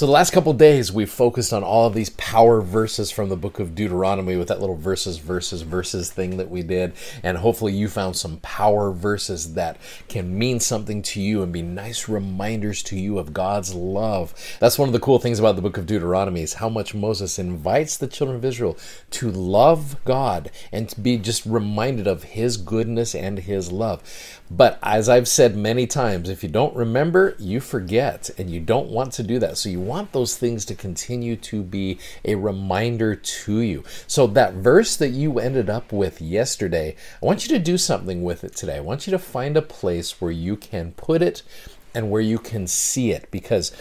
So, the last couple days, we've focused on all of these power verses from the book of Deuteronomy with that little verses, verses, verses thing that we did. And hopefully, you found some power verses that can mean something to you and be nice reminders to you of God's love. That's one of the cool things about the book of Deuteronomy is how much Moses invites the children of Israel to love God and to be just reminded of his goodness and his love. But as I've said many times, if you don't remember, you forget, and you don't want to do that. So you want those things to continue to be a reminder to you. So that verse that you ended up with yesterday, I want you to do something with it today. I want you to find a place where you can put it and where you can see it because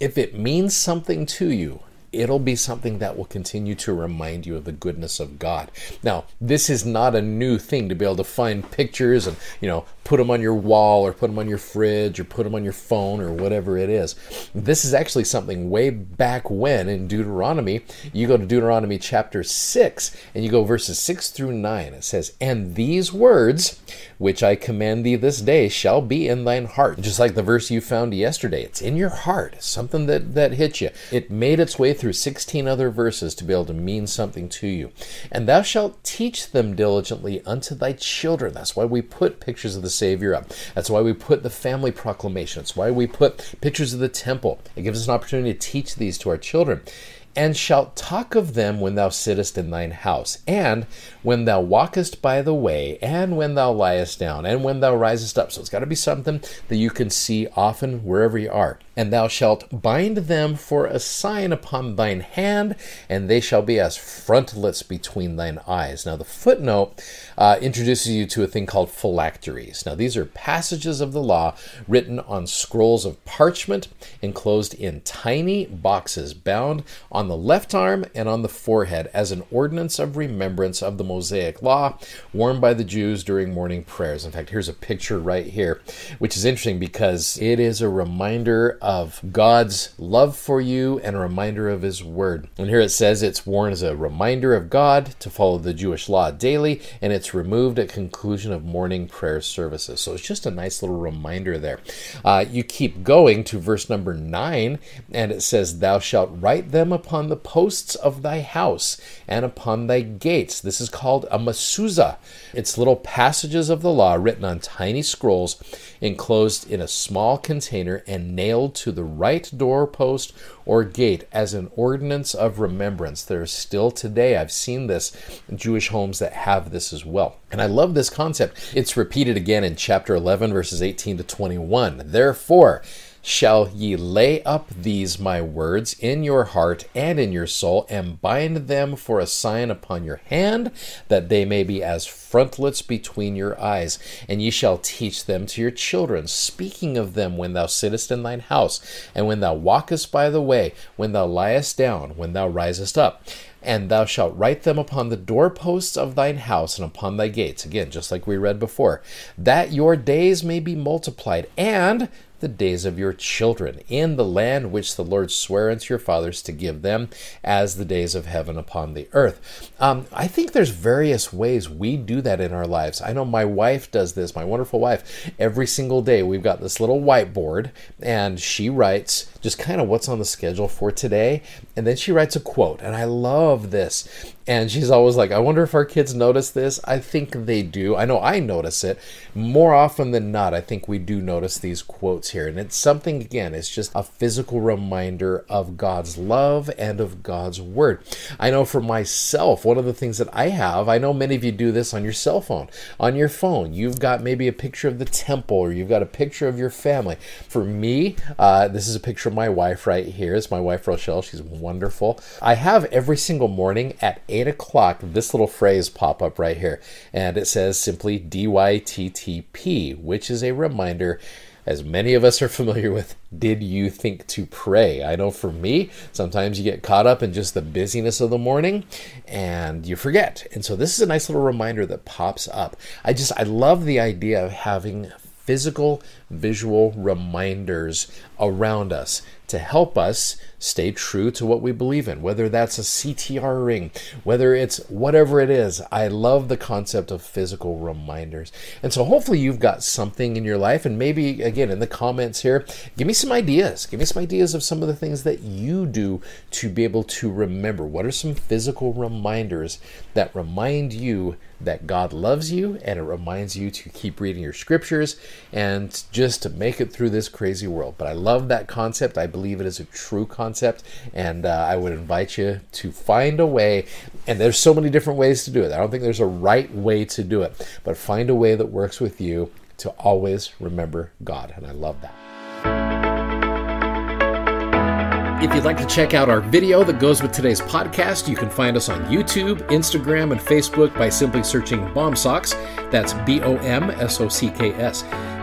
if it means something to you, it'll be something that will continue to remind you of the goodness of God. Now, this is not a new thing to be able to find pictures and, you know, put them on your wall or put them on your fridge or put them on your phone or whatever it is. This is actually something way back when in Deuteronomy. You go to Deuteronomy chapter 6 and you go verses 6 through 9. It says, And these words which I command thee this day shall be in thine heart. Just like the verse you found yesterday. It's in your heart, something that, that hit you. It made its way through 16 other verses to be able to mean something to you. And thou shalt teach them diligently unto thy children. That's why we put pictures of the Savior up. That's why we put the family proclamation. That's why we put pictures of the temple. It gives us an opportunity to teach these to our children and shalt talk of them when thou sittest in thine house, and when thou walkest by the way, and when thou liest down, and when thou risest up. So it's got to be something that you can see often wherever you are. And thou shalt bind them for a sign upon thine hand, and they shall be as frontlets between thine eyes. Now, the footnote uh, introduces you to a thing called phylacteries. Now, these are passages of the law written on scrolls of parchment enclosed in tiny boxes bound on the left arm and on the forehead as an ordinance of remembrance of the Mosaic law worn by the Jews during morning prayers. In fact, here's a picture right here, which is interesting because it is a reminder of God's love for you and a reminder of His word. And here it says it's worn as a reminder of God to follow the Jewish law daily, and it's removed at conclusion of morning prayer services. So it's just a nice little reminder there. Uh, you keep going to verse number nine, and it says, Thou shalt write them upon upon the posts of thy house and upon thy gates. This is called a mezuzah. It's little passages of the law written on tiny scrolls enclosed in a small container and nailed to the right doorpost or gate as an ordinance of remembrance. There is still today, I've seen this Jewish homes that have this as well. And I love this concept. It's repeated again in chapter 11, verses 18 to 21. Therefore, shall ye lay up these my words in your heart and in your soul, and bind them for a sign upon your hand, that they may be as frontlets between your eyes. And ye shall teach them to your children, speaking of them when thou sittest in thine house, and when thou walkest by the way, when thou liest down, when thou risest up. And thou shalt write them upon the doorposts of thine house and upon thy gates. Again, just like we read before, that your days may be multiplied, and the days of your children in the land which the Lord sware unto your fathers to give them as the days of heaven upon the earth. Um, I think there's various ways we do that in our lives. I know my wife does this, my wonderful wife. Every single day we've got this little whiteboard and she writes just kind of what's on the schedule for today. And then she writes a quote. And I love this. And she's always like, I wonder if our kids notice this. I think they do. I know I notice it more often than not. I think we do notice these quotes here. And it's something, again, it's just a physical reminder of God's love and of God's word. I know for myself, one of the things that I have, I know many of you do this on your cell phone. On your phone, you've got maybe a picture of the temple or you've got a picture of your family. For me, uh, this is a picture of my wife right here. It's my wife, Rochelle. She's wonderful. I have every single morning at 8 o'clock this little phrase pop up right here, and it says simply DYTTP, which is a reminder as many of us are familiar with, did you think to pray? I know for me, sometimes you get caught up in just the busyness of the morning and you forget. And so this is a nice little reminder that pops up. I just, I love the idea of having physical, visual reminders around us to help us stay true to what we believe in, whether that's a CTR ring, whether it's whatever it is. I love the concept of physical reminders. And so hopefully you've got something in your life, and maybe again in the comments here, give me some ideas. Give me some ideas of some of the things that you do to be able to remember. What are some physical reminders that remind you that God loves you and it reminds you to keep reading your scriptures and just to make it through this crazy world. But I love that concept. I believe it is a true concept, and uh, I would invite you to find a way. And there's so many different ways to do it. I don't think there's a right way to do it, but find a way that works with you to always remember God. And I love that. If you'd like to check out our video that goes with today's podcast, you can find us on YouTube, Instagram, and Facebook by simply searching BOMSOCKS. That's B O M S O C K S.